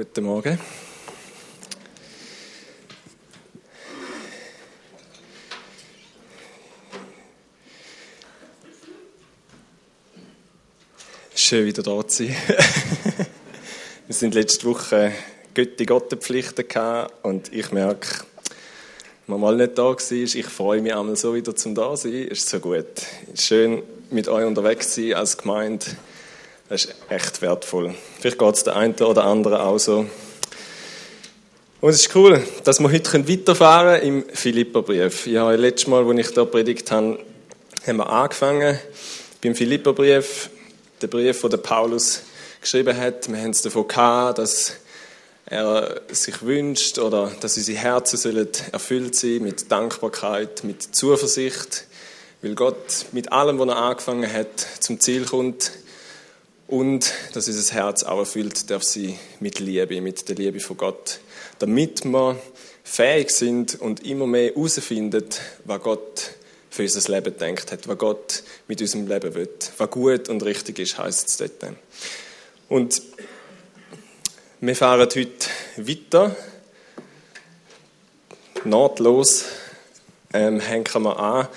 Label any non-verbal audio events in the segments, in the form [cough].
Guten Morgen. Schön wieder da zu sein. [laughs] Wir sind letzte Woche Götti Gottenpflichten und ich merke, wenn man mal nicht da war, ich freue mich einmal so wieder zum da sein. Ist so gut. Schön mit euch unterwegs sein als Gemeinde. Das ist echt wertvoll. Vielleicht geht es der einen oder anderen auch so. Und es ist cool, dass wir heute weiterfahren im Philipperbrief. Habe letztes Mal, als ich da predigt habe, haben wir angefangen beim Philipperbrief, der Brief, den Paulus geschrieben hat. Wir haben es davon gehabt, dass er sich wünscht oder dass unsere Herzen sollen erfüllt sein mit Dankbarkeit, mit Zuversicht, weil Gott mit allem, was er angefangen hat, zum Ziel kommt und dass unser Herz auch erfüllt darf sein mit Liebe, mit der Liebe von Gott, damit wir fähig sind und immer mehr herausfinden, was Gott für unser Leben denkt hat, was Gott mit unserem Leben will, was gut und richtig ist, heißt es dort. Und wir fahren heute weiter, nahtlos ähm, hängen wir an.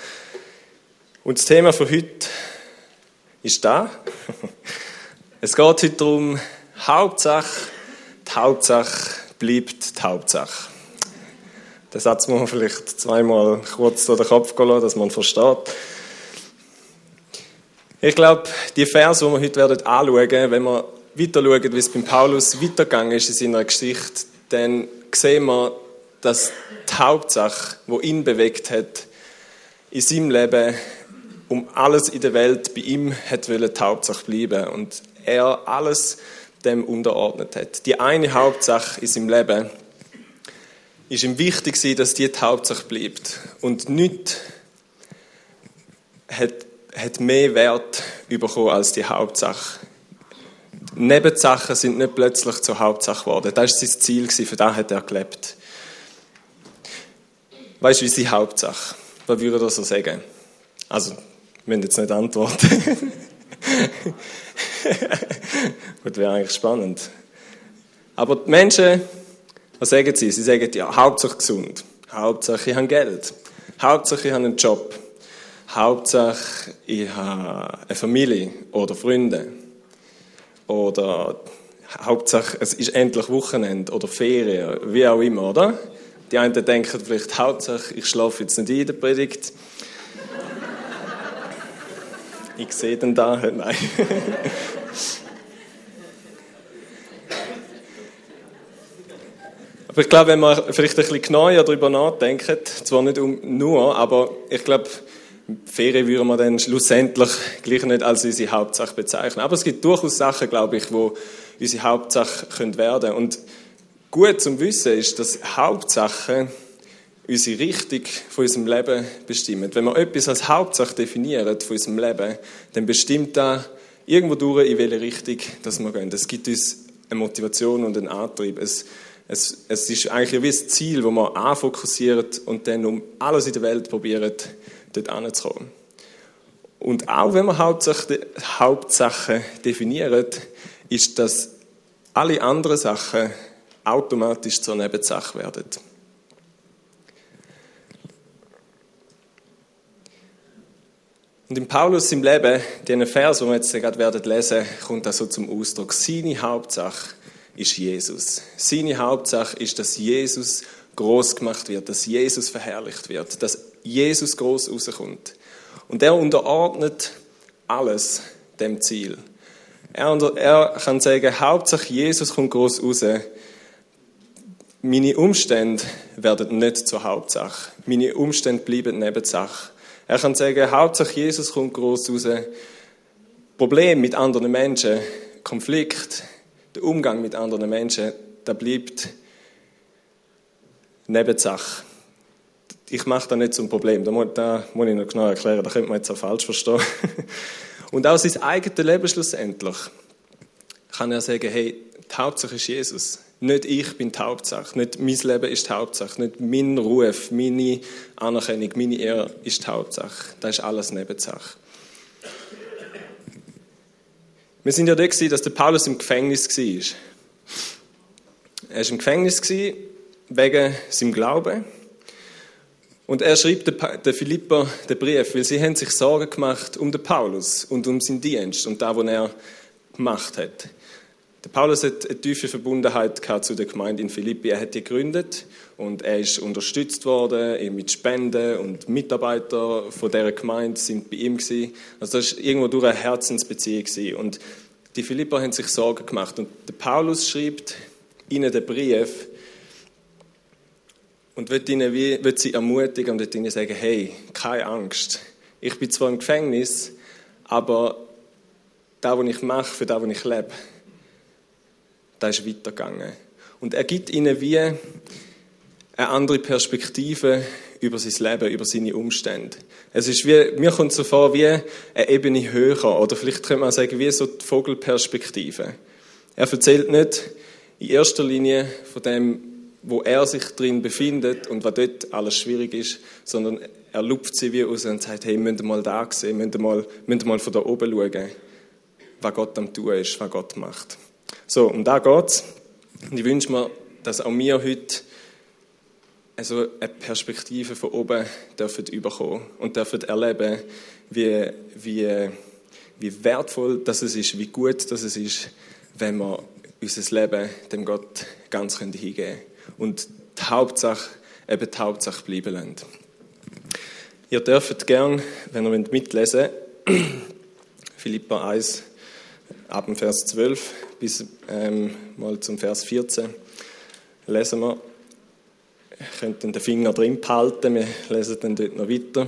Und das Thema für heute ist da. [laughs] Es geht heute darum, Hauptsache, die Hauptsache bleibt die Hauptsache. Den Satz muss man vielleicht zweimal kurz durch den Kopf gehen dass man versteht. Ich glaube, die Verse, die wir heute werden anschauen werden, wenn wir weiter schauen, wie es beim Paulus weitergegangen ist in seiner Geschichte, dann sehen wir, dass die Hauptsache, die ihn bewegt hat, in seinem Leben, um alles in der Welt bei ihm hat die Hauptsache bleiben. Und er alles dem unterordnet hat. Die eine Hauptsache in seinem Leben ist ihm wichtig, dass die, die Hauptsache bleibt. Und nichts hat, hat mehr Wert bekommen als die Hauptsache. Die Nebensachen sind nicht plötzlich zur Hauptsache geworden. Das war sein Ziel, für das hat er gelebt. Weißt du, wie ist die Hauptsache? Was würde er so sagen? Also, wir müssen jetzt nicht antworten. [laughs] [laughs] Gut, wäre eigentlich spannend. Aber die Menschen, was sagen sie? Sie sagen, ja, Hauptsache gesund. Hauptsache, ich habe Geld. Hauptsache, ich habe einen Job. Hauptsache, ich habe eine Familie oder Freunde. Oder Hauptsache, es ist endlich Wochenende oder Ferien, wie auch immer, oder? Die einen denken vielleicht, Hauptsache, ich schlafe jetzt nicht in der Predigt. Ich sehe den da. [laughs] Nein. Aber ich glaube, wenn man vielleicht ein bisschen genauer darüber nachdenkt, zwar nicht um nur, aber ich glaube, Ferien würden wir dann schlussendlich gleich nicht als unsere Hauptsache bezeichnen. Aber es gibt durchaus Sachen, glaube ich, wo unsere Hauptsache können werden. Und gut zum Wissen ist, dass Hauptsachen unsere Richtung von unserem Leben bestimmen. Wenn wir etwas als Hauptsache definieren von unserem Leben, dann bestimmt das irgendwo durch, in welche Richtung dass wir gehen. Es gibt uns eine Motivation und einen Antrieb. Es, es, es ist eigentlich wie ein Ziel, wo man anfokussiert und dann um alles in der Welt probiert, dort anzukommen. Und auch wenn wir Hauptsachen, Hauptsachen definieren, ist, dass alle anderen Sachen automatisch zur Nebensache werden. Und in Paulus im Leben, diesen Vers, den wir jetzt gerade werden lesen, kommt das so zum Ausdruck. Seine Hauptsache ist Jesus. Seine Hauptsache ist, dass Jesus groß gemacht wird, dass Jesus verherrlicht wird, dass Jesus groß rauskommt. Und er unterordnet alles dem Ziel. Er, er kann sagen, Hauptsache Jesus kommt groß raus. Meine Umstände werden nicht zur Hauptsache. Meine Umstände bleiben Nebensache. Er kann sagen, Hauptsache Jesus kommt groß raus. Problem mit anderen Menschen, Konflikt, der Umgang mit anderen Menschen, da bleibt Nebensache. Ich mache da nicht zum Problem. Da muss, da muss ich noch genau erklären, da könnte man jetzt auch falsch verstehen. [laughs] Und auch sein eigenes Leben schlussendlich kann er sagen, hey, die Hauptsache ist Jesus. Nicht ich bin die Hauptsache, nicht mein Leben ist die Hauptsache, nicht mein Ruf, meine Anerkennung, meine Ehre ist die Hauptsache. Das ist alles Nebensache. Wir sind ja da dass der Paulus im Gefängnis war. Er war im Gefängnis wegen seinem Glauben. Und er schrieb der Philippa den Brief, weil sie haben sich Sorgen gemacht um den Paulus und um seinen Dienst und da, was er gemacht hat. Der Paulus hat eine tiefe Verbundenheit zu der Gemeinde in Philippi. Er hat die gegründet und er ist unterstützt worden mit Spenden und Mitarbeiter von dieser Gemeinde sind bei ihm gewesen. Also das ist irgendwo durch eine Herzensbeziehung gewesen. Und die Philipper haben sich Sorgen gemacht und der Paulus schreibt ihnen den Brief und wird, ihnen wie, wird sie ermutigen und wird ihnen sagen, hey, keine Angst. Ich bin zwar im Gefängnis, aber da, was ich mache, für das, was ich lebe, da ist weitergegangen. Und er gibt ihnen wie eine andere Perspektive über sein Leben, über seine Umstände. Es ist wie, mir kommt so vor wie eine Ebene höher, oder vielleicht könnte man sagen, wie so die Vogelperspektive. Er erzählt nicht in erster Linie von dem, wo er sich drin befindet und was dort alles schwierig ist, sondern er lupft sie wie aus und sagt, hey, müsst ihr mal da sehen, müsst ihr mal, müsst ihr mal von da oben schauen, was Gott am tun ist, was Gott macht. So, um da geht's. Und ich wünsche mir, dass auch wir heute also eine Perspektive von oben dürfen überkommen und dürfen erleben, wie, wie, wie wertvoll das ist, wie gut das ist, wenn wir unser Leben dem Gott ganz hingeben können und die Hauptsache, eben die Hauptsache bleiben lassen. Ihr dürft gern, wenn ihr mitlesen wollt, [clears throat] Philippa 1, ab Vers 12 bis ähm, mal zum Vers 14 lesen wir. Ihr könnt den Finger drin behalten, wir lesen dann dort noch weiter.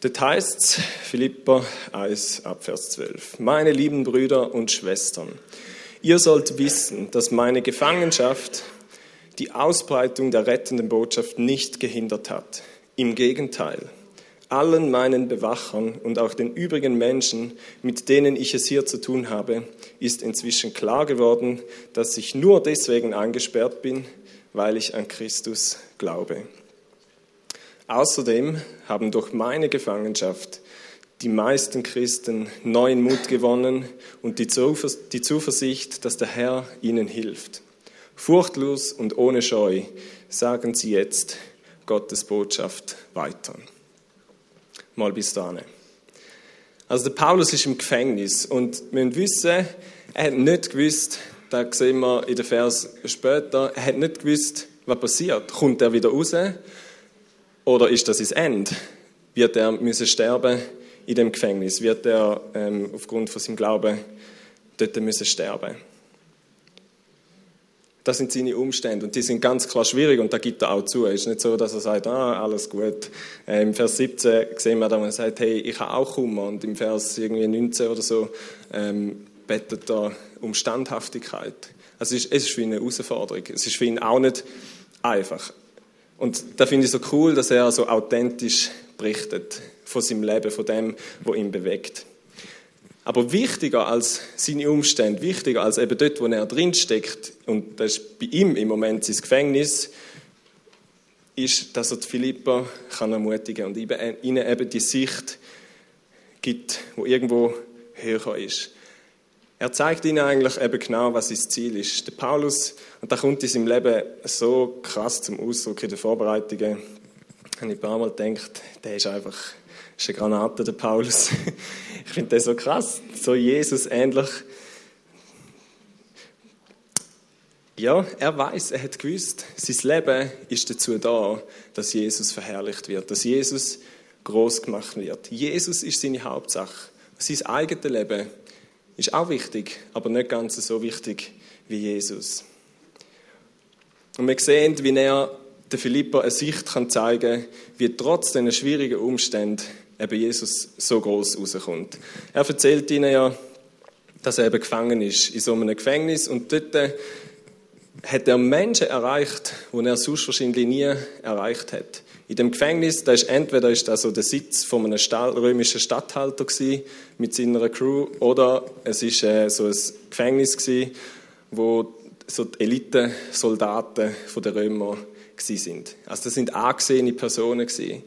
Dort heißt Philippa 1, Abvers 12. Meine lieben Brüder und Schwestern, ihr sollt wissen, dass meine Gefangenschaft die Ausbreitung der rettenden Botschaft nicht gehindert hat. Im Gegenteil, allen meinen Bewachern und auch den übrigen Menschen, mit denen ich es hier zu tun habe, ist inzwischen klar geworden, dass ich nur deswegen eingesperrt bin, weil ich an Christus glaube. Außerdem haben durch meine Gefangenschaft die meisten Christen neuen Mut gewonnen und die Zuversicht, dass der Herr ihnen hilft. Furchtlos und ohne Scheu sagen sie jetzt Gottes Botschaft weiter. Mal bis dahin. Also der Paulus ist im Gefängnis und wir müssen wissen, er hat nicht gewusst, da sehen wir in den Vers später, er hat nicht gewusst, was passiert. Kommt er wieder raus oder ist das das Ende? Wird er müssen sterben in dem Gefängnis? Wird er ähm, aufgrund von seinem Glauben dort müssen sterben? Das sind seine Umstände und die sind ganz klar schwierig und da gibt er auch zu. Es ist nicht so, dass er sagt, ah, alles gut. Äh, Im Vers 17 sehen wir da, wo er sagt, hey, ich habe auch Kummer und im Vers irgendwie 19 oder so ähm, betet er um Standhaftigkeit. Also es ist, es ist für ihn eine Herausforderung. Es ist für ihn auch nicht einfach. Und da finde ich so cool, dass er so authentisch berichtet von seinem Leben, von dem, was ihn bewegt. Aber wichtiger als seine Umstände, wichtiger als eben dort, wo er drinsteckt, und das ist bei ihm im Moment sein Gefängnis, ist, dass er die Philippa kann ermutigen und ihnen eben die Sicht gibt, wo irgendwo höher ist. Er zeigt ihnen eigentlich eben genau, was sein Ziel ist. Der Paulus, und da kommt in seinem Leben so krass zum Ausdruck in den Vorbereitungen, habe ich ein paar Mal gedacht, der ist einfach ist eine Granate, der Paulus. [laughs] Ich finde das so krass, so Jesus ähnlich. Ja, er weiß, er hat gewusst, sein Leben ist dazu da, dass Jesus verherrlicht wird, dass Jesus groß gemacht wird. Jesus ist seine Hauptsache. Sein eigenes Leben ist auch wichtig, aber nicht ganz so wichtig wie Jesus. Und wir sehen, wie er der Philippa eine Sicht kann zeigen kann, wie trotz diesen schwierigen Umständen eben Jesus so groß rauskommt. Er erzählt ihnen ja, dass er eben gefangen ist in so einem Gefängnis und dort hat er Menschen erreicht, die er sonst wahrscheinlich nie erreicht hat. In dem Gefängnis, da ist entweder ist das so der Sitz von einem römischen Statthalter gewesen, mit seiner Crew, oder es ist äh, so ein Gefängnis gewesen, wo so die Elite-Soldaten der Römer sind. Also das sind angesehene Personen gewesen.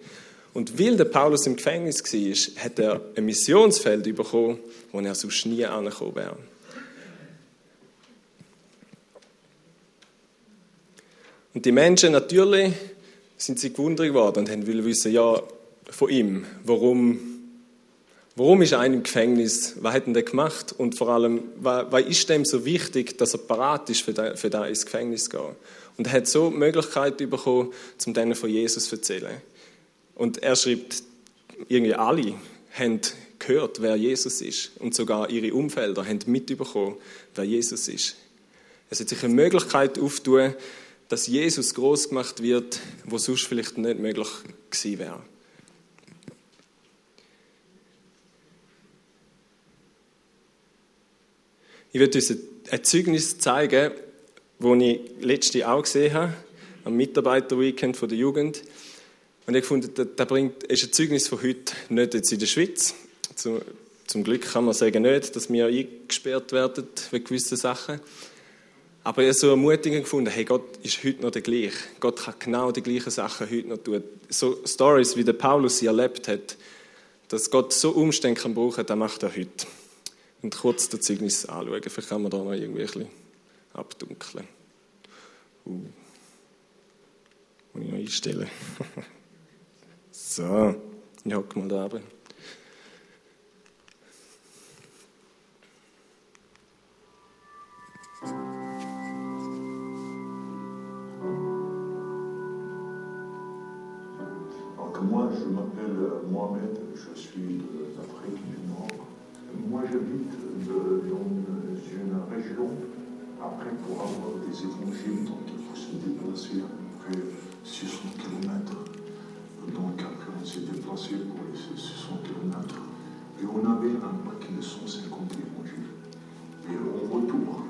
Und weil der Paulus im Gefängnis war, hat er ein Missionsfeld bekommen, wo er sonst nie angekommen wäre. Und die Menschen natürlich sind sie gewundert geworden und haben wissen, ja, von ihm, warum, warum ist er im Gefängnis, was hat er gemacht und vor allem, was, was ist dem so wichtig, dass er parat ist, für da ins Gefängnis zu gehen. Und er hat so die Möglichkeit bekommen, um denen von Jesus zu erzählen. Und er schreibt, irgendwie alle haben gehört, wer Jesus ist. Und sogar ihre Umfelder haben mitbekommen, wer Jesus ist. Es hat sich eine Möglichkeit auftun, dass Jesus groß gemacht wird, wo sonst vielleicht nicht möglich gewesen wäre. Ich werde uns ein Zeugnis zeigen, das ich letzte auch gesehen habe, am Mitarbeiterweekend der Jugend. Und ich fand, das ist ein Zeugnis von heute, nicht jetzt in der Schweiz. Zum, zum Glück kann man sagen nicht, dass wir eingesperrt werden wegen gewissen Sachen. Aber ich habe so ermutigend gefunden, hey, Gott ist heute noch der gleiche. Gott kann genau die gleichen Sachen heute noch tun. So Stories, wie der Paulus sie erlebt hat, dass Gott so Umstände kann brauchen, das macht er heute. Und kurz das Zeugnis anschauen, vielleicht kann man da noch irgendwie ein bisschen abdunkeln. Uh. Muss ich noch einstellen. [laughs] so, ich hocke mal da. Moi, je m'appelle Mohamed, je suis d'Afrique du Nord. Moi, j'habite dans une région, après pour avoir des évangiles, donc il faut se déplacer à peu près 600 km. Donc après, on s'est déplacé pour les 600 km. Et on avait un paquet de 150 évangiles. Et au retour,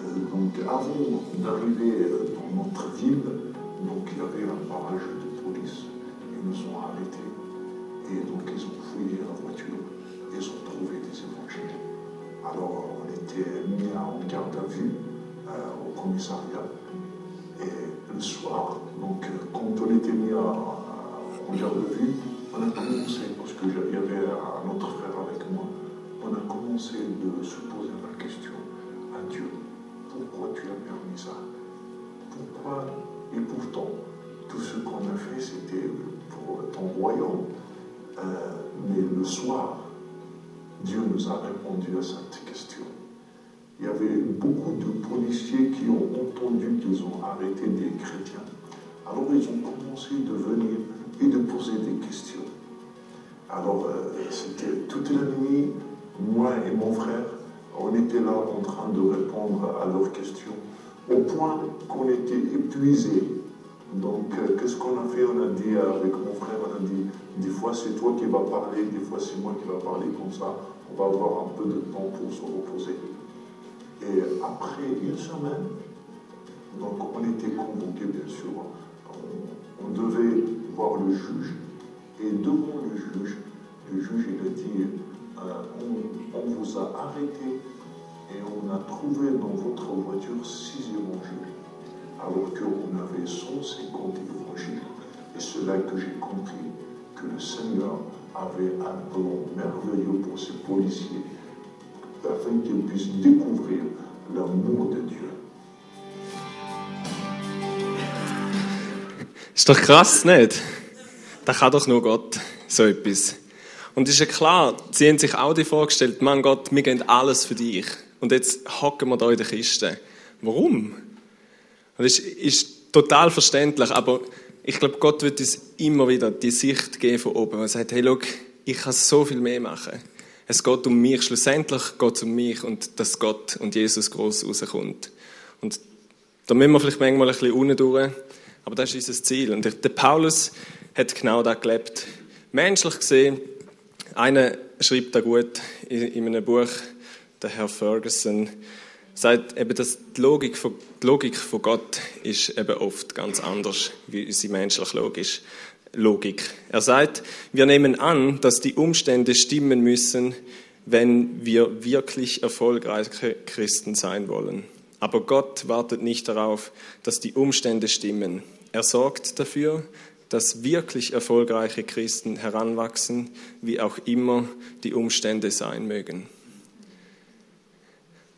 euh, donc avant d'arriver dans notre ville, donc il y avait un barrage de à vue, on a commencé, parce qu'il y avait un autre frère avec moi, on a commencé de se poser la question à Dieu, pourquoi tu as permis ça? Pourquoi? Et pourtant, tout ce qu'on a fait, c'était pour ton royaume. Euh, mais le soir, Dieu nous a répondu à cette question. Il y avait beaucoup de policiers qui ont entendu qu'ils ont arrêté des chrétiens. Alors ils ont commencé de venir et de poser des questions. Alors euh, c'était toute la nuit, moi et mon frère, on était là en train de répondre à leurs questions, au point qu'on était épuisés donc, euh, qu'est-ce qu'on a fait? On a dit avec mon frère, on a dit, des fois c'est toi qui vas parler, des fois c'est moi qui va parler, comme ça, on va avoir un peu de temps pour se reposer. Et après une semaine, donc on était convoqués, bien sûr, on, devait voir le juge. Et devant le juge, le juge il dit, euh, on, vous a arrêté et on a trouvé dans votre voiture six évangiles alors qu'on avait 150 évangiles. Et c'est là que j'ai compris que le Seigneur avait un plan merveilleux pour ses policiers, afin qu'ils puissent découvrir l'amour de Ist doch krass, nicht? Das kann doch nur Gott, so etwas. Und ist ja klar, sie haben sich auch die vorgestellt, Mann Gott, wir gehen alles für dich. Und jetzt hocken wir da in der Kiste. Warum? Das ist, ist total verständlich, aber ich glaube, Gott wird uns immer wieder die Sicht geben von oben. Er sagt, hey, schau, ich kann so viel mehr machen. Es geht um mich, schlussendlich geht es um mich und dass Gott und Jesus groß rauskommt. Und da müssen wir vielleicht manchmal ein bisschen unten durch, aber das ist unser Ziel. Und der Paulus hat genau das gelebt. Menschlich gesehen, einer schreibt da gut in einem Buch, der Herr Ferguson, sagt eben, dass die Logik von, die Logik von Gott ist eben oft ganz anders wie unsere menschliche Logik. Logik. Er sagt, wir nehmen an, dass die Umstände stimmen müssen, wenn wir wirklich erfolgreiche Christen sein wollen. Aber Gott wartet nicht darauf, dass die Umstände stimmen. Er sorgt dafür, dass wirklich erfolgreiche Christen heranwachsen, wie auch immer die Umstände sein mögen.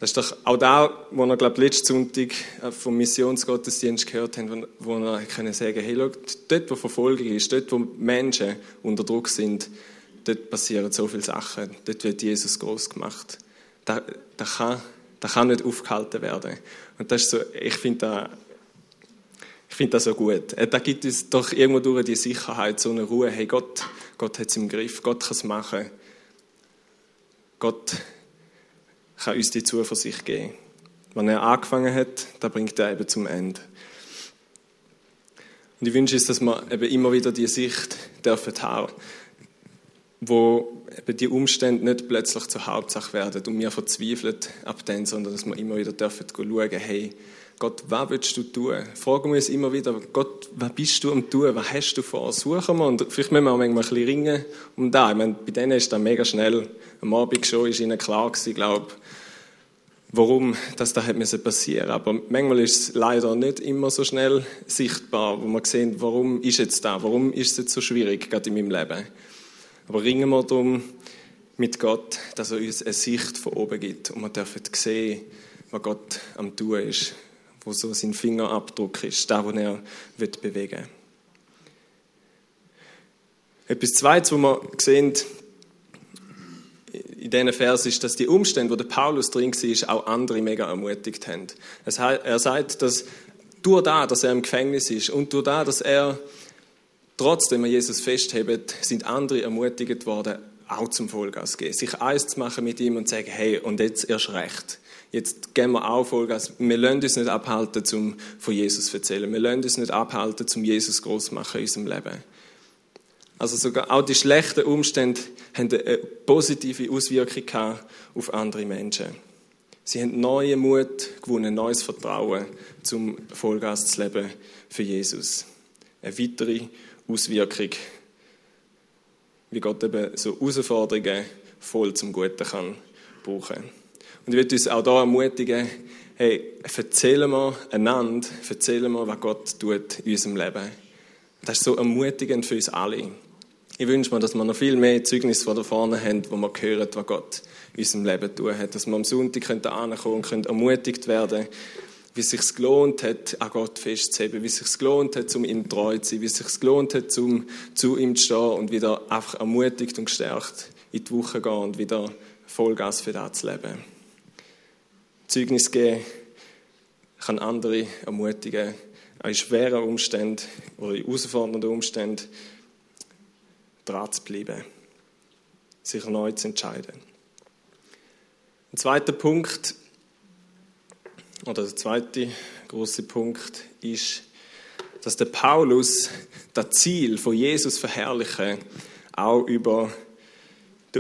Das ist doch auch da, wo wir, glaube ich, letzten Sonntag äh, vom Missionsgottesdienst gehört haben, wo wir können sagen, hey, schau, dort, wo Verfolgung ist, dort, wo Menschen unter Druck sind, dort passieren so viele Sachen. Dort wird Jesus groß gemacht. Da, da, kann, da kann nicht aufgehalten werden. Und das ist so, ich finde das, ich finde das so gut. Äh, da gibt es doch irgendwo durch die Sicherheit, so eine Ruhe, hey, Gott, Gott hat es im Griff, Gott kann es machen. Gott kann uns die Zuversicht geben. Wenn er angefangen hat, dann bringt er eben zum Ende. Und ich wünsche uns, dass wir eben immer wieder die Sicht dürfen haben, wo eben die Umstände nicht plötzlich zur Hauptsache werden und wir verzweifeln ab dann, sondern dass wir immer wieder dürfen schauen, hey, Gott, was willst du tun? Fragen wir uns immer wieder, Gott, was bist du am tun? Was hast du vor? Suchen wir. Und vielleicht müssen wir auch manchmal ein bisschen ringen um da. Ich meine, bei denen ist das mega schnell. Am Abend schon ist ihnen klar gewesen, glaube warum das da hat passieren. Aber manchmal ist es leider nicht immer so schnell sichtbar, wo man sehen, warum ist jetzt da? Warum ist es jetzt so schwierig, gerade in meinem Leben? Aber ringen wir darum mit Gott, dass er uns eine Sicht von oben gibt und wir dürfen sehen, was Gott am tun ist wo so sein Fingerabdruck ist, da, wo er wird bewegen Etwas Zweites, was wir sehen in diesen Vers ist, dass die Umstände, wo der Paulus drin war, auch andere mega ermutigt haben. Er sagt, dass durch da, dass er im Gefängnis ist und durch da, dass er trotzdem an Jesus festhebt, sind andere ermutigt worden, auch zum Vollgas zu gehen. Sich eins zu machen mit ihm und zu sagen, hey, und jetzt erst recht jetzt geben wir auch Vollgas. Wir lassen uns nicht abhalten, um von Jesus zu erzählen. Wir lassen uns nicht abhalten, um Jesus groß zu machen in unserem Leben. Also sogar auch die schlechten Umstände haben eine positive Auswirkung auf andere Menschen. Sie haben neuen Mut gewonnen, neues Vertrauen zum Vollgas zu leben für Jesus. Eine weitere Auswirkung, wie Gott eben so Herausforderungen voll zum Guten kann brauchen. Und ich würde uns auch hier ermutigen, hey, erzählen wir einander, erzählen wir, was Gott tut in unserem Leben. Das ist so ermutigend für uns alle. Ich wünsche mir, dass wir noch viel mehr Zeugnis von da vorne haben, wo wir hören, was Gott in unserem Leben tun hat. Dass wir am Sonntag ankommen können und können ermutigt werden wie es sich gelohnt hat, an Gott festzuheben, wie es sich gelohnt hat, um ihm treu zu sein, wie es sich gelohnt hat, um zu ihm zu stehen und wieder einfach ermutigt und gestärkt in die Woche gehen und wieder Vollgas für das zu leben. Zeugnis geben, kann andere ermutigen, auch in schweren Umständen oder in herausfordernden Umständen dran zu bleiben, sich neu zu entscheiden. Ein zweiter Punkt, oder der zweite große Punkt ist, dass der Paulus das Ziel von Jesus verherrlichen auch über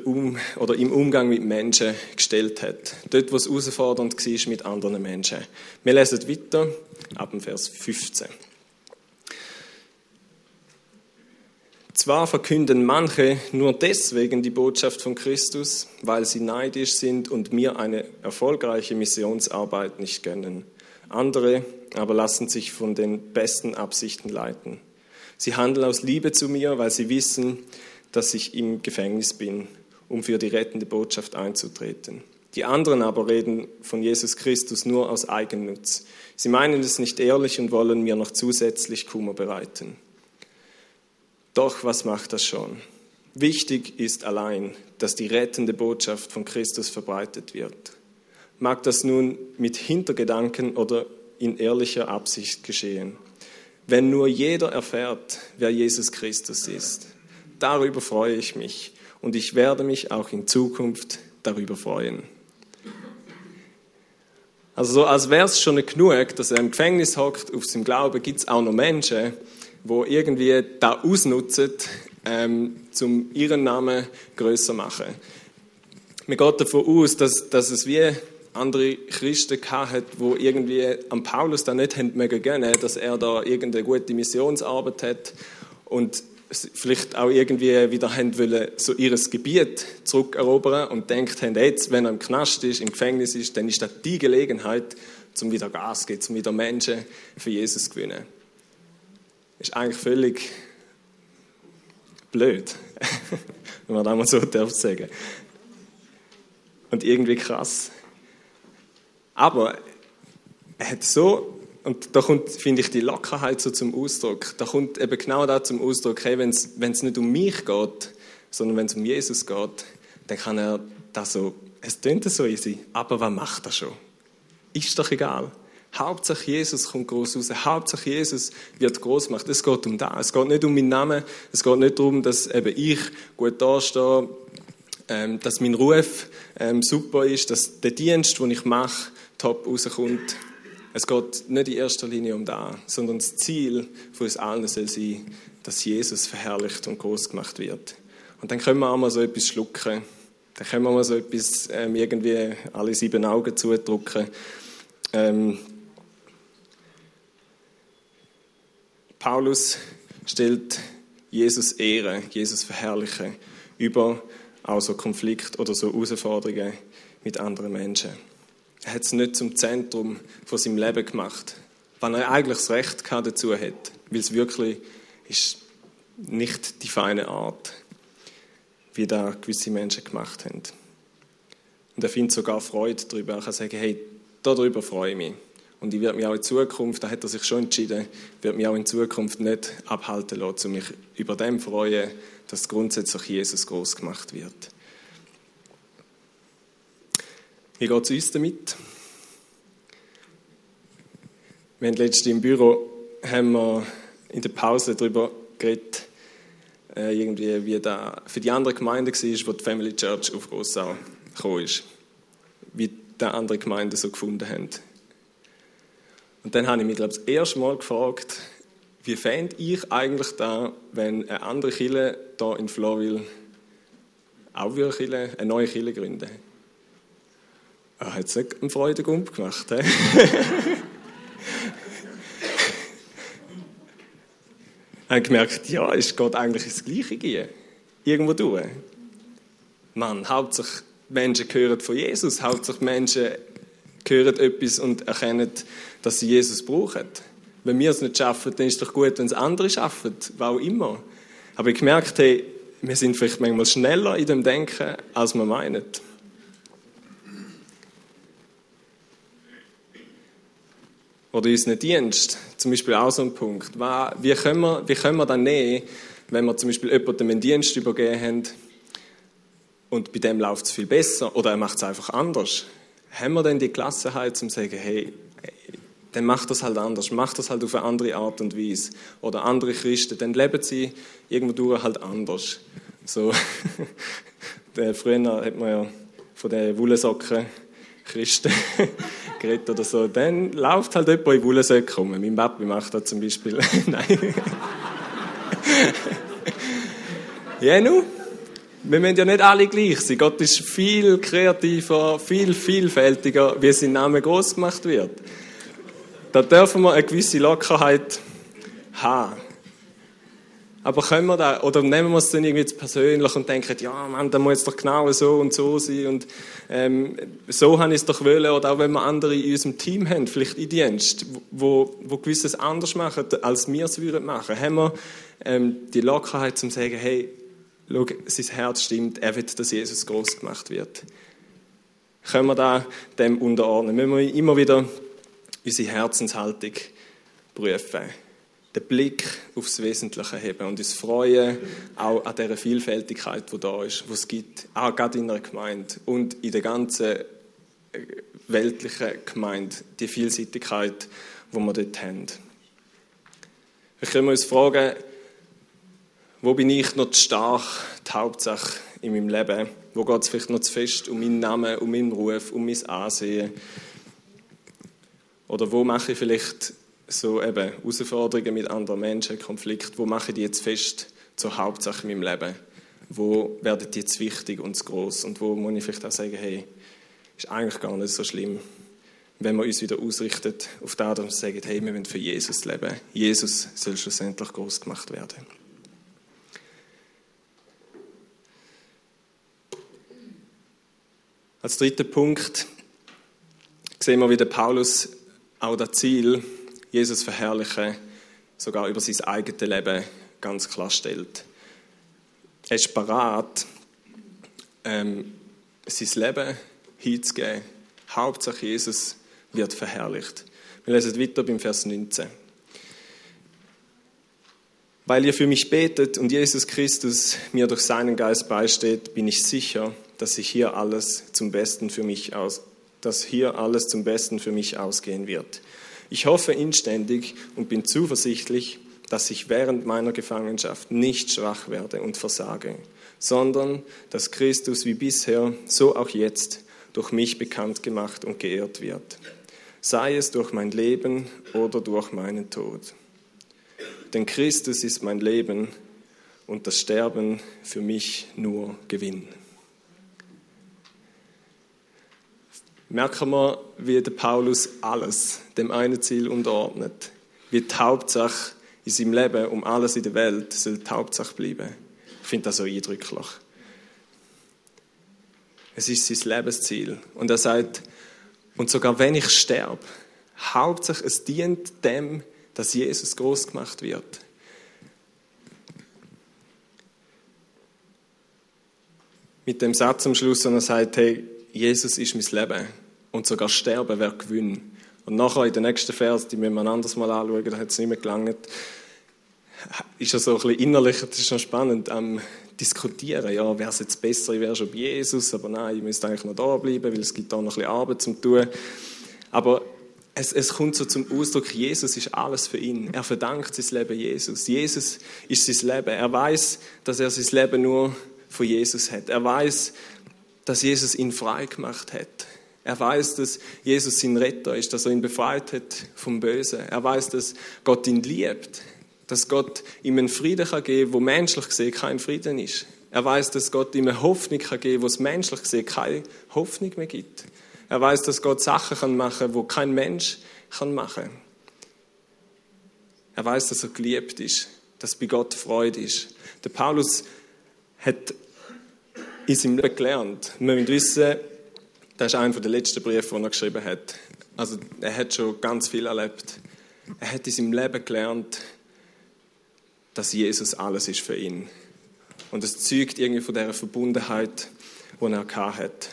um oder im Umgang mit Menschen gestellt hat. Dort, wo es herausfordernd war mit anderen Menschen. Wir lesen weiter ab dem Vers 15. Zwar verkünden manche nur deswegen die Botschaft von Christus, weil sie neidisch sind und mir eine erfolgreiche Missionsarbeit nicht gönnen. Andere aber lassen sich von den besten Absichten leiten. Sie handeln aus Liebe zu mir, weil sie wissen, dass ich im Gefängnis bin um für die rettende Botschaft einzutreten. Die anderen aber reden von Jesus Christus nur aus Eigennutz. Sie meinen es nicht ehrlich und wollen mir noch zusätzlich Kummer bereiten. Doch was macht das schon? Wichtig ist allein, dass die rettende Botschaft von Christus verbreitet wird. Mag das nun mit Hintergedanken oder in ehrlicher Absicht geschehen. Wenn nur jeder erfährt, wer Jesus Christus ist, darüber freue ich mich und ich werde mich auch in Zukunft darüber freuen. Also so, als wäre es schon genug, dass er im Gefängnis hockt, auf seinem Glauben gibt es auch noch Menschen, wo irgendwie da ausnutzen, ähm, um ihren Namen größer machen. Man geht davon aus, dass, dass es wie andere Christen hat, wo irgendwie am Paulus da nicht haben mögen dass er da irgendeine gute Missionsarbeit hat und vielleicht auch irgendwie wieder haben wollen, so ihr Gebiet zurückerobern und denkt haben, jetzt, wenn er im Knast ist, im Gefängnis ist, dann ist das die Gelegenheit, zum wieder Gas zu geben, zum wieder Menschen für Jesus zu gewinnen. Ist eigentlich völlig blöd, [laughs] wenn man das mal so darf sagen. Und irgendwie krass. Aber er hat so, und da kommt, finde ich, die Lockerheit so zum Ausdruck. Da kommt eben genau da zum Ausdruck, hey, wenn es nicht um mich geht, sondern wenn es um Jesus geht, dann kann er das so, es tönt so easy, aber was macht er schon? Ist doch egal. Hauptsache Jesus kommt groß raus. Hauptsache Jesus wird groß gemacht. Es geht um das. Es geht nicht um meinen Namen. Es geht nicht darum, dass eben ich gut dastehe, ähm, dass mein Ruf ähm, super ist, dass der Dienst, den ich mache, top rauskommt. Es geht nicht in erster Linie um das, sondern das Ziel von uns allen soll sein, dass Jesus verherrlicht und groß gemacht wird. Und dann können wir auch mal so etwas schlucken. Dann können wir mal so etwas ähm, irgendwie alle sieben Augen zudrücken. Ähm, Paulus stellt Jesus Ehre, Jesus verherrlichen über auch so Konflikt oder so Herausforderungen mit anderen Menschen. Er hat es nicht zum Zentrum von seinem Leben gemacht, wenn er eigentlich das Recht dazu hat, weil es wirklich ist nicht die feine Art, wie da gewisse Menschen gemacht haben. Und er findet sogar Freude darüber. Er kann sagen, hey, darüber freue ich mich. Und ich werde mich auch in Zukunft, da hat er sich schon entschieden, werde mich auch in Zukunft nicht abhalten lassen, um mich über dem freuen, dass grundsätzlich Jesus groß gemacht wird. Wie geht es uns damit? Wir haben letztens im Büro haben wir in der Pause darüber geredet, äh, irgendwie, wie das für die andere Gemeinde war, wo die Family Church auf Grossau gekommen ist. Wie die andere Gemeinden so gefunden haben. Und dann habe ich mich, glaube ich, das erste Mal gefragt, wie fände ich eigentlich da, wenn eine andere Kille hier in Florville auch eine, Kirche, eine neue Kille gründen? Er hat es nicht einen Freudengump gemacht. He? ich [laughs] habe gemerkt, ja, es geht eigentlich ins Gleiche gehen. Irgendwo durch. Mann, hauptsächlich Menschen hören von Jesus, hauptsächlich Menschen hören etwas und erkennen, dass sie Jesus brauchen. Wenn wir es nicht schaffen, dann ist es doch gut, wenn es andere schaffen, was auch immer. Aber ich gemerkt, hey, wir sind vielleicht manchmal schneller in dem Denken, als wir meinen. Oder unseren Dienst, zum Beispiel auch so ein Punkt. Wie können wir, wie können wir dann nehmen, wenn wir zum Beispiel jemandem einen Dienst übergeben haben und bei dem läuft es viel besser oder er macht es einfach anders? Haben wir dann die Gelassenheit, um zu sagen, hey, dann macht das halt anders, macht das halt auf eine andere Art und Weise. Oder andere Christen, dann leben sie irgendwo halt anders. So, [laughs] früher hat man ja von den Wollsocken Christen [laughs] geredet oder so. Dann läuft halt jemand in Wollsocken rum. Mein Papi macht das zum Beispiel. [laughs] Nein. ja, nu. Wir müssen ja nicht alle gleich sein. Gott ist viel kreativer, viel vielfältiger, wie sein Name groß gemacht wird. Da dürfen wir eine gewisse Lockerheit haben. Aber können wir da, oder nehmen wir es dann irgendwie persönlich und denken, ja, Mann, da muss doch genau so und so sein und ähm, so habe ich es doch wollen. Oder auch wenn wir andere in unserem Team haben, vielleicht in Dienst, wo, wo gewisses anders machen, als wir es würden machen, haben wir ähm, die Lockerheit zum sagen, hey, schau, sein Herz stimmt, er will, dass Jesus groß gemacht wird. Können wir da dem unterordnen? Müssen wir immer wieder unsere Herzenshaltung prüfen. Den Blick aufs Wesentliche haben und uns freuen, auch an dieser Vielfältigkeit, die da ist, die es gibt, auch gerade in einer Gemeinde und in der ganzen äh, weltlichen Gemeinde, die Vielseitigkeit, die wir dort haben. Wir können uns fragen, wo bin ich noch zu stark, die Hauptsache in meinem Leben? Wo geht es vielleicht noch zu fest um meinen Namen, um meinen Ruf, um mein Ansehen? Oder wo mache ich vielleicht so eben Herausforderungen mit anderen Menschen, Konflikte, wo mache ich die jetzt fest zur Hauptsache in meinem Leben? Wo werden die jetzt wichtig und groß Und wo muss ich vielleicht auch sagen, hey, ist eigentlich gar nicht so schlimm, wenn wir uns wieder ausrichten auf das und sagen, hey, wir wollen für Jesus leben. Jesus soll schlussendlich groß gemacht werden. Als dritter Punkt sehen wir, wie der Paulus auch das Ziel, Jesus verherrlichen, sogar über sein eigenes Leben ganz klar stellt. er ist parat, ähm, sein Leben hinzugeben. Hauptsache Jesus wird verherrlicht. Wir lesen weiter beim Vers 19. Weil ihr für mich betet und Jesus Christus mir durch seinen Geist beisteht, bin ich sicher, dass sich hier alles zum Besten für mich aus, dass hier alles zum Besten für mich ausgehen wird. Ich hoffe inständig und bin zuversichtlich, dass ich während meiner Gefangenschaft nicht schwach werde und versage, sondern dass Christus wie bisher, so auch jetzt, durch mich bekannt gemacht und geehrt wird, sei es durch mein Leben oder durch meinen Tod. Denn Christus ist mein Leben und das Sterben für mich nur Gewinn. Merken wir, wie der Paulus alles dem einen Ziel unterordnet. Wie die Hauptsache in seinem Leben um alles in der Welt soll die Hauptsache bleiben. Ich finde das so eindrücklich. Es ist sein Lebensziel. Und er sagt, und sogar wenn ich sterbe, Hauptsache es dient dem, dass Jesus groß gemacht wird. Mit dem Satz am Schluss, und er sagt, hey, Jesus ist mein Leben und sogar sterben wäre Gewinn. Und nachher in den nächsten Vers, die müssen wir ein anderes Mal anschauen, da hat es nicht mehr gelangt, ist er so ein bisschen innerlich, das ist schon spannend, am diskutieren, ja, wäre es jetzt besser, ich wäre schon bei Jesus, aber nein, ich müsste eigentlich noch da bleiben, weil es gibt da noch ein bisschen Arbeit zum tun. Aber es, es kommt so zum Ausdruck, Jesus ist alles für ihn. Er verdankt sein Leben Jesus. Jesus ist sein Leben. Er weiß, dass er sein Leben nur von Jesus hat. Er weiß, dass Jesus ihn frei gemacht hat. Er weiß, dass Jesus sein Retter ist, dass er ihn befreit hat vom Bösen. Er weiß, dass Gott ihn liebt, dass Gott ihm einen Frieden kann geben, wo menschlich gesehen kein Frieden ist. Er weiß, dass Gott ihm eine Hoffnung kann geben, wo es menschlich gesehen keine Hoffnung mehr gibt. Er weiß, dass Gott Sachen kann machen, wo kein Mensch kann machen. Er weiß, dass er geliebt ist, dass bei Gott Freude ist. Der Paulus hat in seinem Leben gelernt. Wir müssen wissen, das ist einer der letzten Briefe, die er geschrieben hat. Also er hat schon ganz viel erlebt. Er hat in seinem Leben gelernt, dass Jesus alles ist für ihn. Und es zeugt irgendwie von der Verbundenheit, die er hat.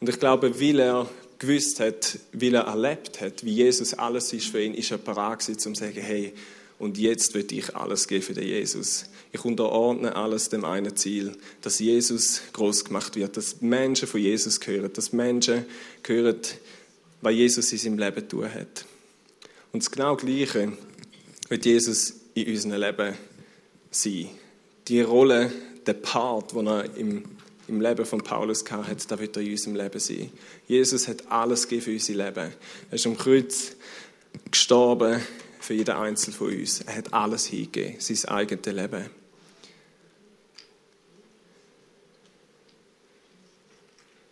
Und ich glaube, weil er gewusst hat, weil er erlebt hat, wie Jesus alles ist für ihn, ist er parat gewesen, um zu sagen, hey, und jetzt will ich alles geben für den Jesus. Ich unterordne alles dem einen Ziel, dass Jesus groß gemacht wird, dass Menschen von Jesus hören, dass Menschen hören, was Jesus in seinem Leben tun hat. Und das genau Gleiche wird Jesus in unserem Leben sein. Die Rolle, der Part, den er im im Leben von Paulus gehabt hat, da wird er in unserem Leben sein. Jesus hat alles gegeben für unser Leben. Er ist am Kreuz gestorben für jeden Einzelnen von uns. Er hat alles hingegeben, sein eigenes Leben.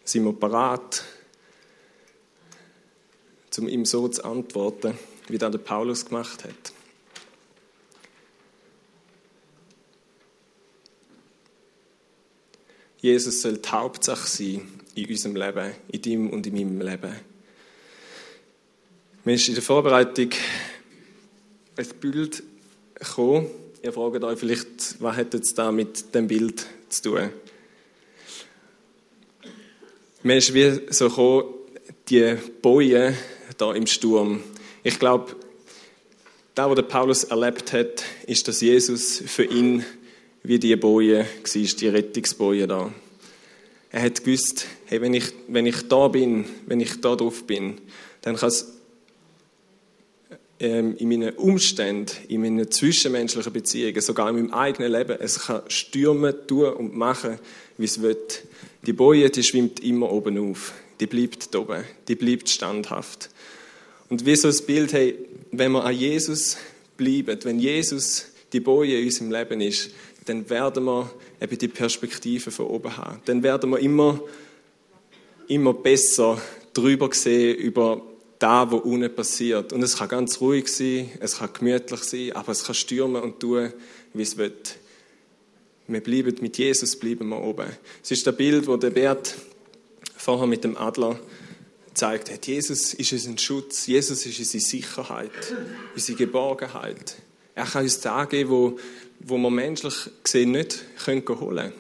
Sind wir bereit, um ihm so zu antworten, wie das der Paulus gemacht hat? Jesus soll die Hauptsache sein in unserem Leben, in deinem und in meinem Leben. Mir ist in der Vorbereitung ein Bild gekommen. Ihr fragt euch vielleicht, was hat jetzt da mit dem Bild zu tun? Mir ist wie so gekommen, die Boje da im Sturm. Ich glaube, da, was Paulus erlebt hat, ist, dass Jesus für ihn wie die Boje war, die Rettungsboje da. Er hat gewusst, hey, wenn ich, wenn ich da bin, wenn ich da drauf bin, dann kann es ähm, in meinen Umständen, in meinen zwischenmenschlichen Beziehungen, sogar in meinem eigenen Leben, es kann stürmen, tun und machen, wie es will. Die Boje, die schwimmt immer oben auf. Die bleibt oben. Die bleibt standhaft. Und wie so ein Bild, hey, wenn wir an Jesus bleiben, wenn Jesus die Boje in unserem Leben ist, dann werden wir eben die Perspektive von oben haben. Dann werden wir immer, immer besser drüber sehen über da, wo unten passiert. Und es kann ganz ruhig sein, es kann gemütlich sein, aber es kann stürmen und tun, wie es will. Wir bleiben mit Jesus, bleiben wir oben. Es ist das Bild, wo der Bert vorher mit dem Adler zeigt hat. Jesus ist unser Schutz, Jesus ist unsere Sicherheit, unsere Geborgenheit. Er kann uns Tage, wo wo man menschlich gesehen nicht können holen können.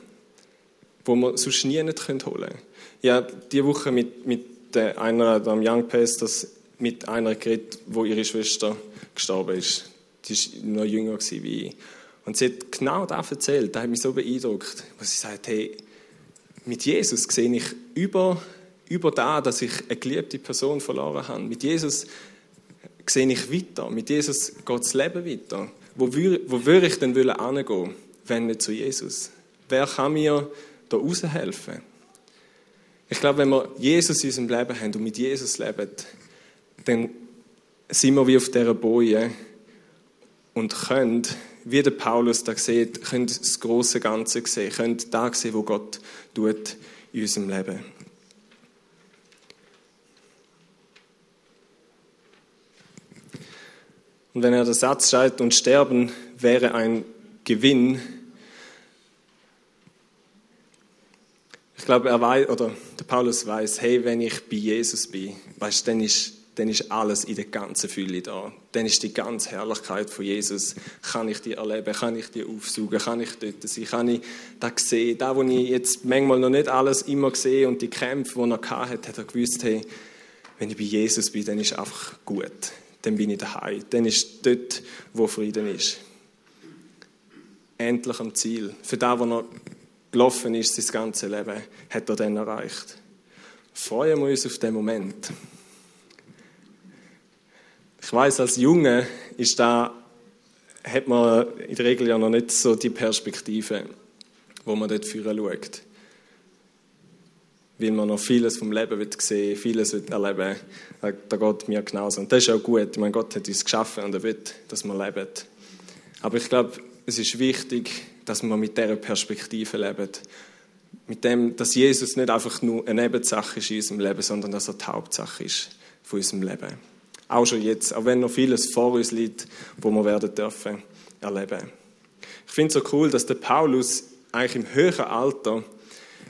Wo man sonst nie nicht holen können. Ja, diese Woche mit, mit einer, am Young Pastors, mit einer geredet, wo ihre Schwester gestorben ist. Die war noch jünger wie ich. Und sie hat genau das erzählt, das hat mich so beeindruckt, wo sie sagt, hey, mit Jesus sehe ich über, über da, dass ich eine geliebte Person verloren habe. Mit Jesus sehe ich weiter. Mit Jesus geht das Leben weiter. Wo, würde, wo würde ich denn hingehen, wenn nicht zu Jesus? Wer kann mir da raushelfen? Ich glaube, wenn wir Jesus in unserem Leben haben und mit Jesus leben, dann sind wir wie auf dieser Boje und können, wie der Paulus da sieht, können das große Ganze sehen, können da sehen, wo Gott tut in unserem Leben. Und wenn er der Satz schreibt, und sterben wäre ein Gewinn, ich glaube, er weiß, oder der Paulus weiß, hey, wenn ich bei Jesus bin, weißt, dann ist, dann ist alles in der ganzen Fülle da. Dann ist die ganze Herrlichkeit von Jesus, kann ich die erleben, kann ich die aufsuchen, kann ich dort sein, kann ich das sehen. Da, wo ich jetzt manchmal noch nicht alles immer sehe und die Kämpfe, die er hatte, hat er gewusst, hey, wenn ich bei Jesus bin, dann ist einfach gut dann bin ich daheim. Dann ist dort, wo Frieden ist. Endlich am Ziel. Für das, wo er gelaufen ist, sein ganzes Leben, hat er dann erreicht. Freuen wir uns auf den Moment. Ich weiß, als Junge ist da, hat man in der Regel ja noch nicht so die Perspektive, wo man dort führen schaut weil man noch vieles vom Leben wird sehen vieles wird erleben Da geht mir genauso. Und das ist auch gut. Ich meine, Gott hat uns geschaffen und er will, dass wir leben. Aber ich glaube, es ist wichtig, dass wir mit dieser Perspektive leben. Mit dem, dass Jesus nicht einfach nur eine Nebensache ist in unserem Leben, sondern dass er die Hauptsache ist von unserem Leben. Auch schon jetzt, auch wenn noch vieles vor uns liegt, wo wir werden dürfen erleben. Ich finde es so cool, dass der Paulus eigentlich im höheren Alter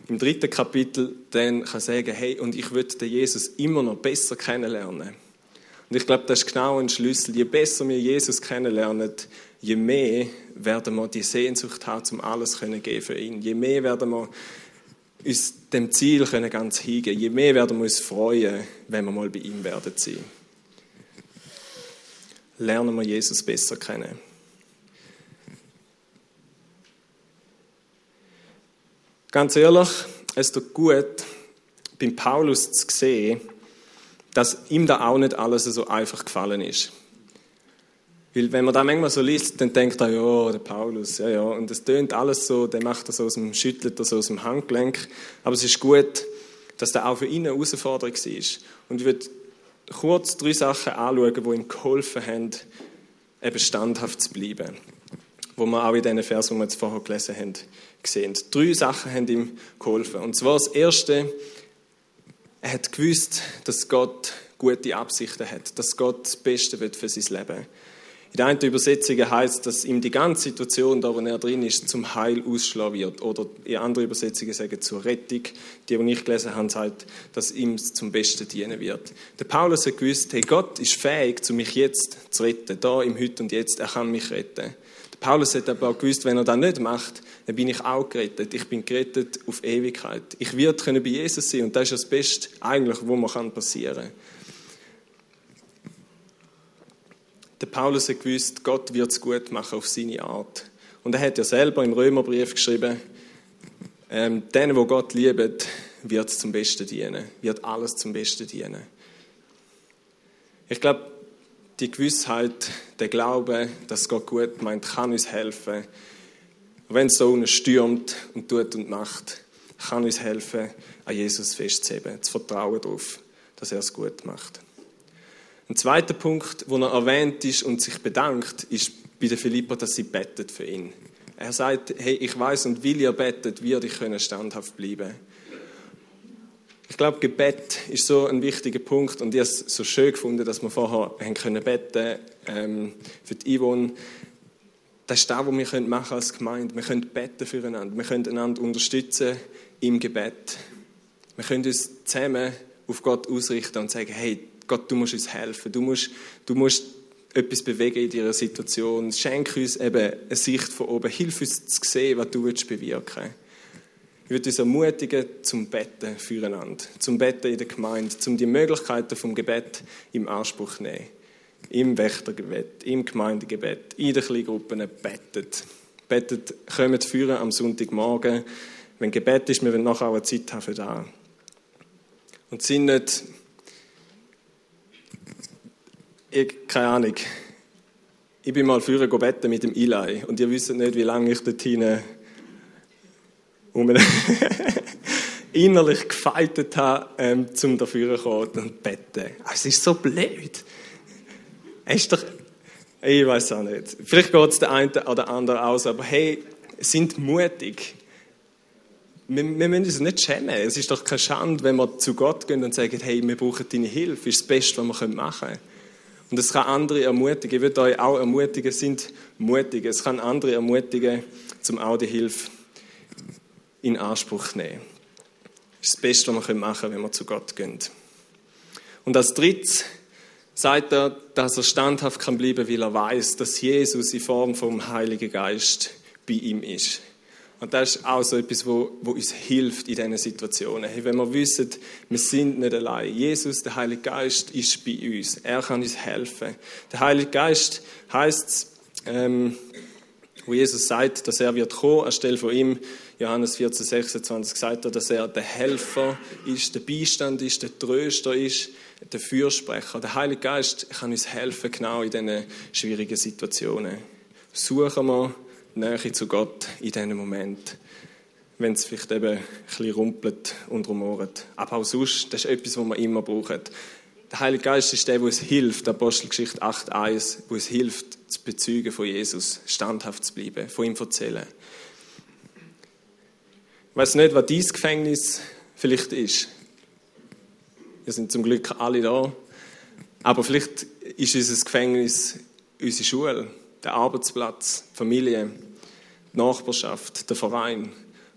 im dritten Kapitel dann kann sagen, hey, und ich würde Jesus immer noch besser kennenlernen. Und ich glaube, das ist genau ein Schlüssel. Je besser wir Jesus kennenlernen, je mehr werden wir die Sehnsucht haben, um alles können geben für ihn. Je mehr werden wir uns dem Ziel können ganz hingehen. Je mehr werden wir uns freuen, wenn wir mal bei ihm werden sein. Lernen wir Jesus besser kennen. Ganz ehrlich, es tut gut, beim Paulus zu sehen, dass ihm da auch nicht alles so einfach gefallen ist. Weil wenn man da manchmal so liest, dann denkt er, ja, der Paulus, ja, ja, und es tönt alles so, der macht das aus dem, schüttelt das aus dem Handgelenk. Aber es ist gut, dass der auch für ihn eine Herausforderung war. Und ich würde kurz drei Sachen anschauen, die ihm geholfen haben, eben standhaft zu bleiben. Wo wir auch in diesen Versen, die wir jetzt vorher gelesen haben, gesehen. Drei Sachen haben ihm geholfen. Und zwar das Erste, er hat gewusst, dass Gott gute Absichten hat, dass Gott das Beste wird für sein Leben. In der einen Übersetzung heißt, dass ihm die ganze Situation, da wo er drin ist, zum Heil ausschlagen wird. Oder in anderen Übersetzungen sagen zur Rettung. Die, die ich gelesen habe, sagt, dass ihm zum Besten dienen wird. Der Paulus hat gewusst, hey, Gott ist fähig, zu mich jetzt zu retten, da im Heute und Jetzt. Er kann mich retten. Paulus hat aber auch gewusst, wenn er das nicht macht, dann bin ich auch gerettet. Ich bin gerettet auf Ewigkeit. Ich werde bei Jesus sein und das ist das Beste eigentlich, was mir passieren kann. Der Paulus hat gewusst, Gott wird es gut machen auf seine Art. Und er hat ja selber im Römerbrief geschrieben, ähm, denen, wo Gott liebt, wird es zum Besten dienen, wird alles zum Besten dienen. Ich glaube, die Gewissheit, der Glaube, dass Gott gut meint, kann uns helfen. wenn es so stürmt und tut und macht, kann uns helfen, an Jesus festzuheben, zu vertrauen darauf, dass er es gut macht. Ein zweiter Punkt, wo er erwähnt ist und sich bedankt, ist bei der Philippa, dass sie bettet für ihn. Er sagt, hey, ich weiß und will ihr bettet, wird ich können standhaft bleiben. Ich glaube, Gebet ist so ein wichtiger Punkt und ich habe es so schön gefunden, dass wir vorher haben können beten ähm, für die Yvonne. Das ist das, was wir machen als Gemeinde. Wir können beten füreinander. Wir können einander unterstützen im Gebet. Wir können uns zusammen auf Gott ausrichten und sagen, hey, Gott, du musst uns helfen. Du musst, du musst etwas bewegen in dieser Situation. Schenk uns eben eine Sicht von oben. Hilf uns zu sehen, was du bewirken willst. Ich würde uns ermutigen, zum Betten füreinander, zum Betten in der Gemeinde, zum die Möglichkeiten vom Gebet im Anspruch zu nehmen. Im Wächtergebet, im Gemeindegebet, in den Kleingruppen bettet. Bettet, kommt führen am Sonntagmorgen. Wenn Gebet ist, wir wollen nachher auch eine Zeit haben für das. Und sind nicht ich, keine Ahnung. Ich bin mal früher gebeten mit dem Eli und ihr wisst nicht, wie lange ich dort hinein [laughs] innerlich gefeitet habe, ähm, um dafür zu kommen und beten. Ah, es ist so blöd. Es ist doch, ich weiß auch nicht. Vielleicht geht es der eine oder andere aus, aber hey, sind mutig. Wir, wir müssen uns nicht schämen. Es ist doch keine Schande, wenn wir zu Gott gehen und sagen, hey, wir brauchen deine Hilfe. Das ist das Beste, was wir machen können. Und es kann andere ermutigen. Ich würde euch auch ermutigen, sind mutig. Es kann andere ermutigen, zum auch die Hilfe in Anspruch zu nehmen. Das ist das Beste, was wir machen können, wenn wir zu Gott gehen. Und als drittes sagt er, dass er standhaft kann bleiben, weil er weiß, dass Jesus in Form vom Heiligen Geist bei ihm ist. Und das ist auch so etwas, wo, wo uns hilft in diesen Situationen. Hey, wenn wir wissen, wir sind nicht allein. Jesus, der Heilige Geist, ist bei uns. Er kann uns helfen. Der Heilige Geist heißt, ähm, wo Jesus sagt, dass er wird kommen anstelle von ihm. Johannes 14, 26 sagt er, dass er der Helfer ist, der Beistand ist, der Tröster ist, der Fürsprecher. Der Heilige Geist kann uns helfen, genau in diesen schwierigen Situationen. Suchen wir Nähe zu Gott in diesem Moment. Wenn es vielleicht eben ein bisschen rumpelt und rumort. Aber auch sonst, das ist etwas, was wir immer brauchen. Der Heilige Geist ist der, der uns hilft, Apostelgeschichte 8,1, wo es hilft, zu bezeugen von Jesus, standhaft zu bleiben, von ihm zu erzählen. Ich weiß nicht, was dein Gefängnis vielleicht ist. Wir sind zum Glück alle da. Aber vielleicht ist unser Gefängnis unsere Schule, der Arbeitsplatz, Familie, die Nachbarschaft, der Verein,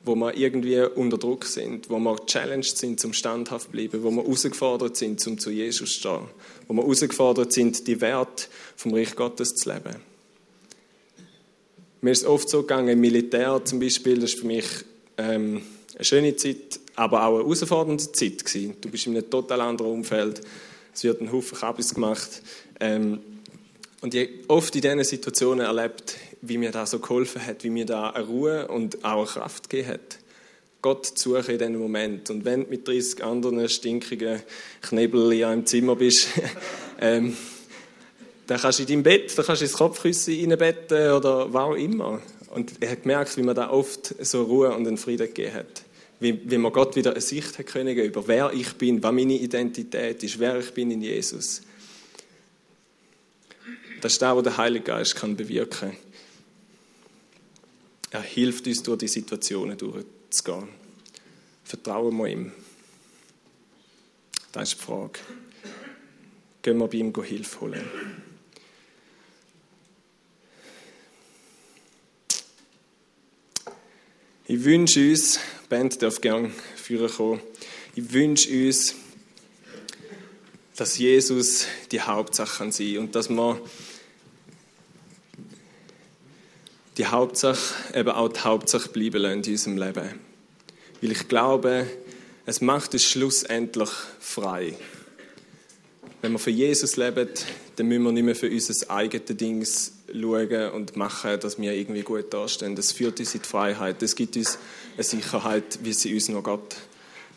wo wir irgendwie unter Druck sind, wo wir challenged sind, zum standhaft bleiben, wo wir herausgefordert sind, zum zu Jesus zu stehen, wo wir herausgefordert sind, die Werte vom Reich Gottes zu leben. Mir ist oft so gegangen, im Militär zum Beispiel, das ist für mich ähm, eine schöne Zeit, aber auch eine herausfordernde Zeit gewesen. Du bist in einem total anderen Umfeld, es wird ein Haufen Kabis gemacht. Ähm, und ich oft in diesen Situationen erlebt, wie mir da so geholfen hat, wie mir da eine Ruhe und auch eine Kraft gegeben hat. Gott zu suchen in diesem Moment. Und wenn du mit 30 anderen stinkigen Knebel in einem Zimmer bist, [laughs] ähm, dann kannst du in deinem Bett, dann kannst du ins Kopfkissen reinbetten oder was auch immer. Und ich habe gemerkt, wie mir da oft so Ruhe und einen Frieden gegeben hat. Wie, wie mir Gott wieder eine Sicht hat können über wer ich bin, was meine Identität ist, wer ich bin in Jesus. Das ist das, was der Heilige Geist kann bewirken kann. Er hilft uns, durch die Situationen durchzugehen. Vertrauen wir ihm? Das ist die Frage. Gehen wir bei ihm Hilfe holen. Ich wünsche uns, die Band darf gerne führen kommen, ich wünsche uns, dass Jesus die Hauptsache kann sein und dass wir die Hauptsache eben auch die Hauptsache bleiben lassen in unserem Leben. Weil ich glaube, es macht es schlussendlich frei. Wenn wir für Jesus leben, dann müssen wir nicht mehr für unser eigenes Ding schauen und machen, dass wir irgendwie gut dastehen. Das führt uns in die Freiheit. Das gibt uns eine Sicherheit, wie sie uns noch Gott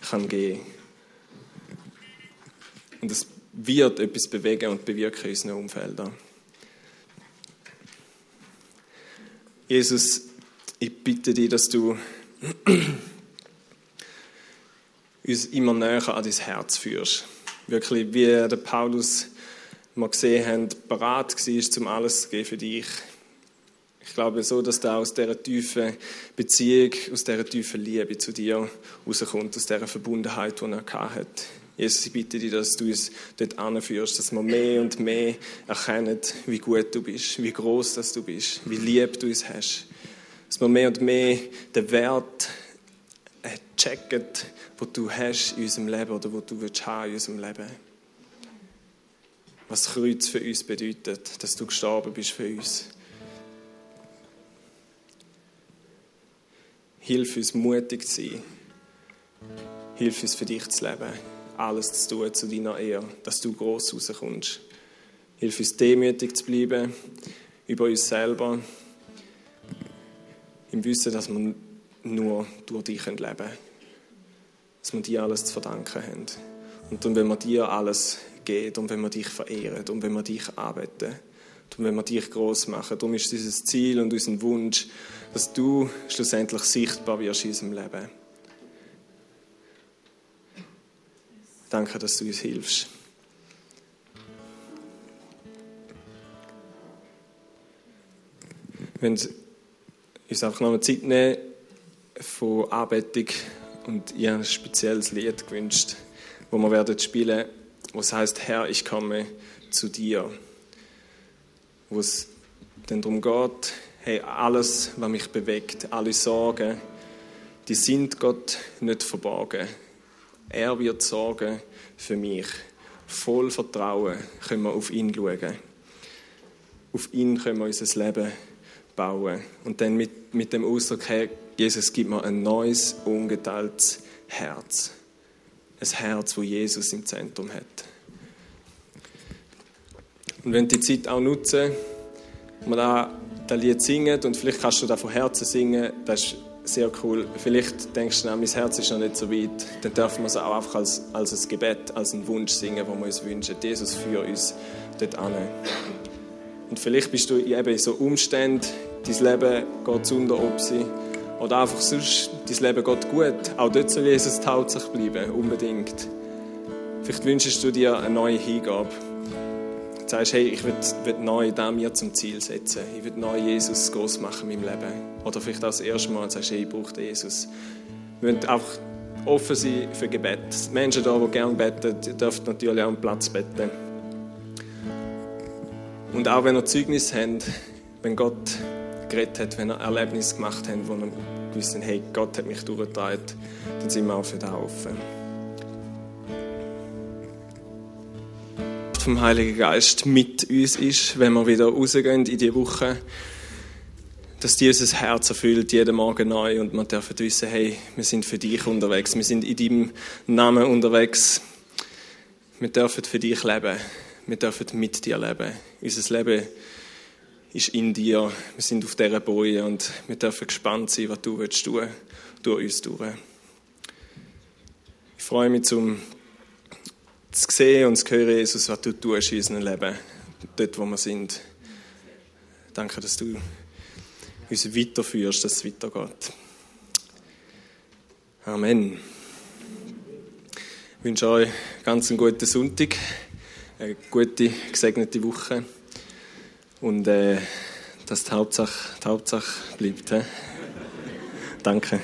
kann geben Und es wird etwas bewegen und bewirken in unseren Umfeldern. Jesus, ich bitte dich, dass du [clears throat] uns immer näher an dein Herz führst. Wirklich, wie der Paulus mal gesehen haben, bereit war, um alles zu geben für dich. Ich glaube so, dass da aus dieser tiefen Beziehung, aus dieser tiefen Liebe zu dir rauskommt, aus dieser Verbundenheit, die er hat. Jesus, ich bitte dich, dass du uns dort anführst, dass wir mehr und mehr erkennen, wie gut du bist, wie groß dass du bist, wie lieb du uns hast. Dass wir mehr und mehr den Wert checken, den du hast in unserem Leben oder wo du willst haben in unserem Leben. was Kreuz für uns bedeutet, dass du gestorben bist für uns. Hilf uns, mutig zu sein. Hilf uns, für dich zu leben. Alles zu tun zu deiner Ehre, dass du gross rauskommst. Hilf uns, demütig zu bleiben über uns selber. Im Wissen, dass wir nur durch dich leben können. Dass wir dir alles zu verdanken haben. Und dann, wenn wir dir alles geben und wenn wir dich verehren und wenn wir dich arbeiten und wenn wir dich groß machen. Darum ist dieses Ziel und unser Wunsch, dass du schlussendlich sichtbar wirst in unserem Leben. Danke, dass du uns hilfst. Wir uns einfach noch eine Zeit nehmen von Anbetung und habe ein spezielles Lied gewünscht, wo wir werden spielen, was heißt Herr, ich komme zu dir, wo es dann darum geht, hey, alles, was mich bewegt, alle Sorgen, die sind Gott nicht verborgen. Er wird sorgen für mich. Voll Vertrauen können wir auf ihn schauen. Auf ihn können wir unser Leben bauen. Und dann mit, mit dem Ausdruck, hey, Jesus gibt mir ein neues, ungeteiltes Herz. Ein Herz, wo Jesus im Zentrum hat. Und wenn die Zeit auch nutzen, wir da das Lied singen und vielleicht kannst du da von Herzen singen, das ist sehr cool. Vielleicht denkst du, mein Herz ist noch nicht so weit. Dann dürfen wir es auch einfach als, als ein Gebet, als einen Wunsch singen, wo wir uns wünschen. Jesus, führe uns dort an. Und vielleicht bist du eben in so Umständen, dein Leben geht unter ob sie oder einfach sonst, dein Leben geht gut. Auch dort soll Jesus sich bleiben, unbedingt. Vielleicht wünschst du dir eine neue Hingabe. Sagst, hey, ich will, will neu das mir zum Ziel setzen. Ich will neu Jesus groß machen in meinem Leben. Oder vielleicht auch das erste Mal sagst, hey, ich brauche Jesus. Wir müssen einfach offen sein für Gebet. Die Menschen da, die gerne beten, dürfen natürlich auch einen Platz beten. Und auch wenn ihr Zeugnis habt, wenn Gott geredet hat, wenn er Erlebnisse gemacht hat, wo er gewusst hat, hey, Gott hat mich durchgetragen, dann sind wir auch für das offen. Vom Heiligen Geist mit uns ist, wenn wir wieder rausgehen in die Woche, dass dieses Herz erfüllt, jeden Morgen neu und man darf wissen, hey, wir sind für dich unterwegs, wir sind in deinem Namen unterwegs, wir dürfen für dich leben, wir dürfen mit dir leben. Unser Leben ist in dir, wir sind auf dieser Boje und wir dürfen gespannt sein, was du willst tun, durch uns durch. Ich freue mich zum zu sehen und zu hören, Jesus, was du tust in unserem Leben, dort, wo wir sind. Danke, dass du uns weiterführst, dass es weitergeht. Amen. Ich wünsche euch ganz einen guten Sonntag, eine gute, gesegnete Woche und äh, dass die Hauptsache, die Hauptsache bleibt. Danke.